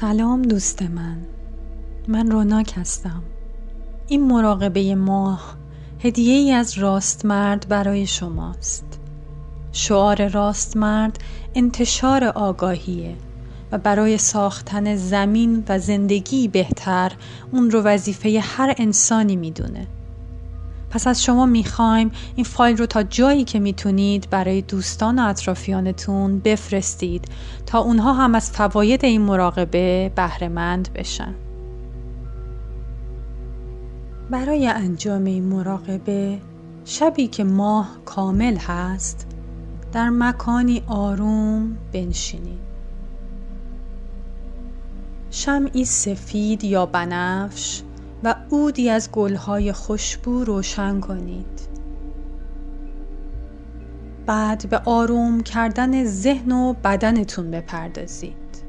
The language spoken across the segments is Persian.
سلام دوست من. من روناک هستم. این مراقبه ماه هدیه ای از راست مرد برای شماست. شعار راست مرد انتشار آگاهیه و برای ساختن زمین و زندگی بهتر اون رو وظیفه هر انسانی می‌دونه. پس از شما می‌خوایم این فایل رو تا جایی که می‌تونید برای دوستان و اطرافیانتون بفرستید تا اونها هم از فواید این مراقبه بهرهمند بشن. برای انجام این مراقبه شبی که ماه کامل هست در مکانی آروم بنشینید. شمعی سفید یا بنفش و عودی از گلهای خوشبو روشن کنید. بعد به آروم کردن ذهن و بدنتون بپردازید.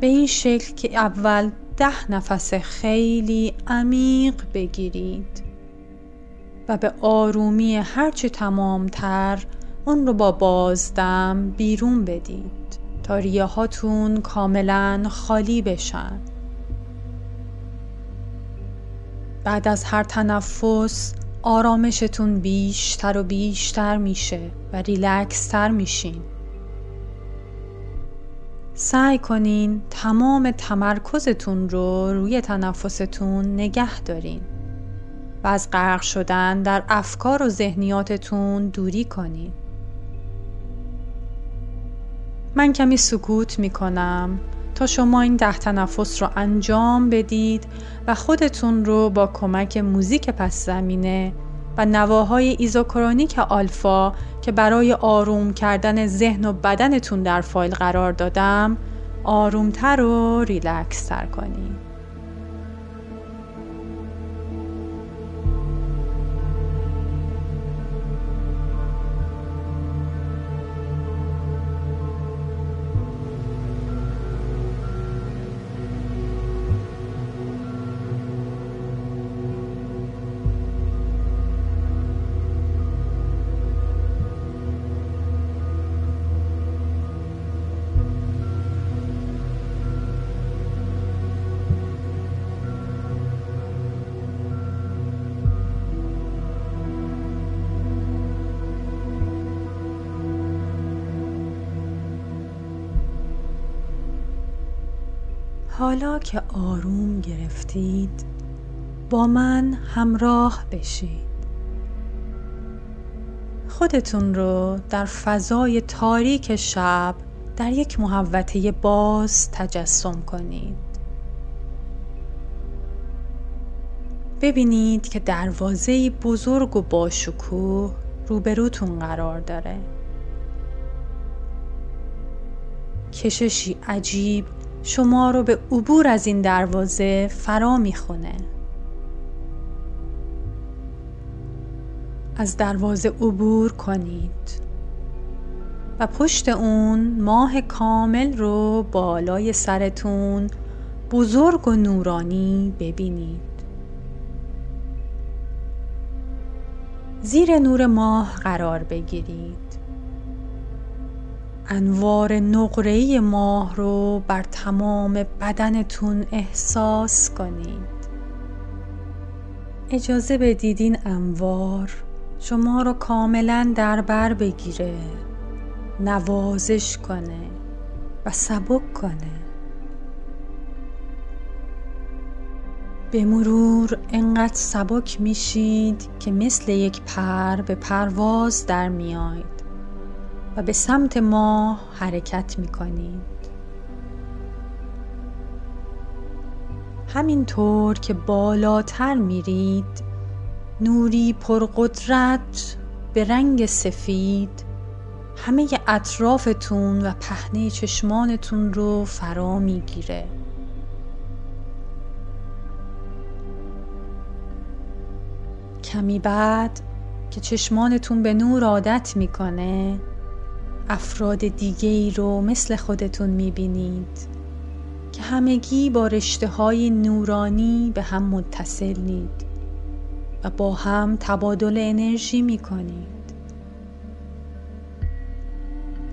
به این شکل که اول ده نفس خیلی عمیق بگیرید و به آرومی هرچه تمامتر اون رو با بازدم بیرون بدید تا ریاهاتون کاملا خالی بشن. بعد از هر تنفس آرامشتون بیشتر و بیشتر میشه و ریلکس تر میشین. سعی کنین تمام تمرکزتون رو روی تنفستون نگه دارین و از غرق شدن در افکار و ذهنیاتتون دوری کنین. من کمی سکوت می‌کنم. تا شما این ده تنفس رو انجام بدید و خودتون رو با کمک موزیک پس زمینه و نواهای isochronic آلفا که برای آروم کردن ذهن و بدنتون در فایل قرار دادم آرومتر و ریلکس تر کنید. حالا که آروم گرفتید با من همراه بشید. خودتون رو در فضای تاریک شب در یک محوطه باز تجسم کنید. ببینید که دروازه بزرگ و باشکوه روبروتون قرار داره. کششی عجیب شما رو به عبور از این دروازه فرا می‌خونه. از دروازه عبور کنید و پشت اون ماه کامل رو بالای سرتون بزرگ و نورانی ببینید. زیر نور ماه قرار بگیرید. انوار نقره‌ای ماه رو بر تمام بدنتون احساس کنید. اجازه بدید این انوار شما رو کاملا در بر بگیره نوازش کنه و سبک کنه. به مرور انقدر سبک میشید که مثل یک پر به پرواز در میاید. و به سمت ما حرکت می کنید همینطور که بالاتر میرید نوری پرقدرت به رنگ سفید همه اطرافتون و پهنه چشمانتون رو فرا می‌گیره. کمی بعد که چشمانتون به نور عادت می‌کنه افراد دیگه ای رو مثل خودتون می‌بینید که همگی با رشته های نورانی به هم متصلید و با هم تبادل انرژی می‌کنید.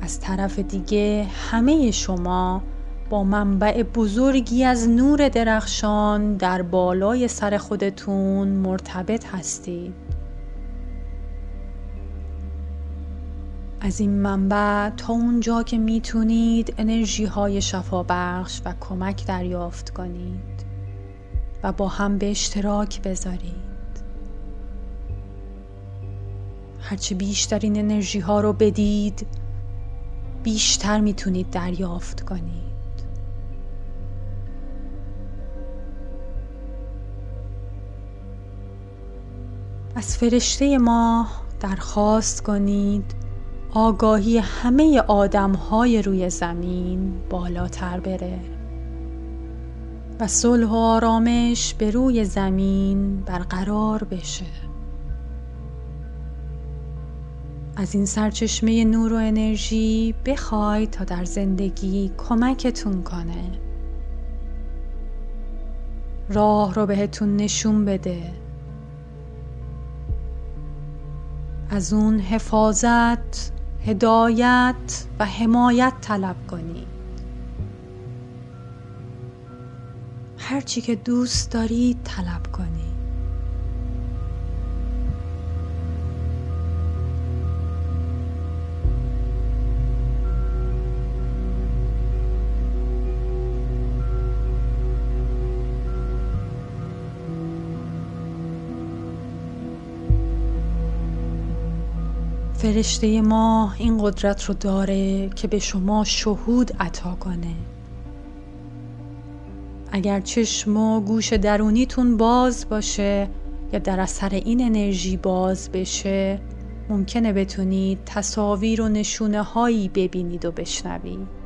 از طرف دیگه همه شما با منبع بزرگی از نور درخشان در بالای سر خودتون مرتبط هستید. از این منبع تا اونجا که می‌تونید انرژی های شفا بخش و کمک دریافت کنید و با هم به اشتراک بذارید. هرچه بیشتر این انرژی ها رو بدید بیشتر می‌تونید دریافت کنید. از فرشته ما درخواست کنید آگاهی همه آدم های روی زمین بالاتر بره و صلح و آرامش به روی زمین برقرار بشه. از این سرچشمه نور و انرژی بخواید تا در زندگی کمکتون کنه. راه رو بهتون نشون بده. از اون حفاظت هدایت و حمایت طلب کنید هرچی که دوست دارید طلب کنید فرشته ما این قدرت رو داره که به شما شهود عطا کنه. اگر چشم و گوش درونیتون باز باشه یا در اثر این انرژی باز بشه ممکنه بتونید تصاویر و نشونه هایی ببینید و بشنوید.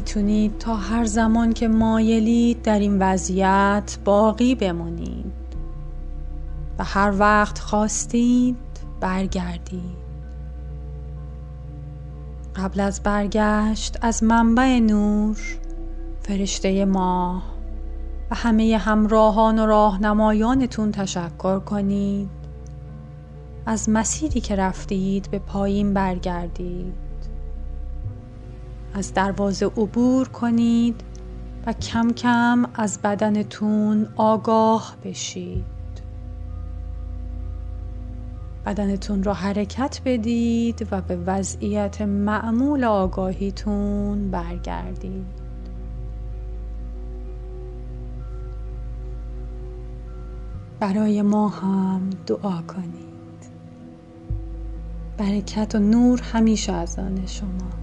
می‌تونید تا هر زمان که مایلید در این وضعیت باقی بمونید و هر وقت خواستید برگردید. قبل از برگشت از منبع نور فرشته ماه و همه همراهان و راهنمایانتون تشکر کنید. از مسیری که رفتید به پایین برگردید. از دروازه عبور کنید و کم کم از بدنتون آگاه بشید. بدنتون را حرکت بدید و به وضعیت معمول آگاهیتون برگردید. برای ما هم دعا کنید. برکت و نور همیشه از آن شما.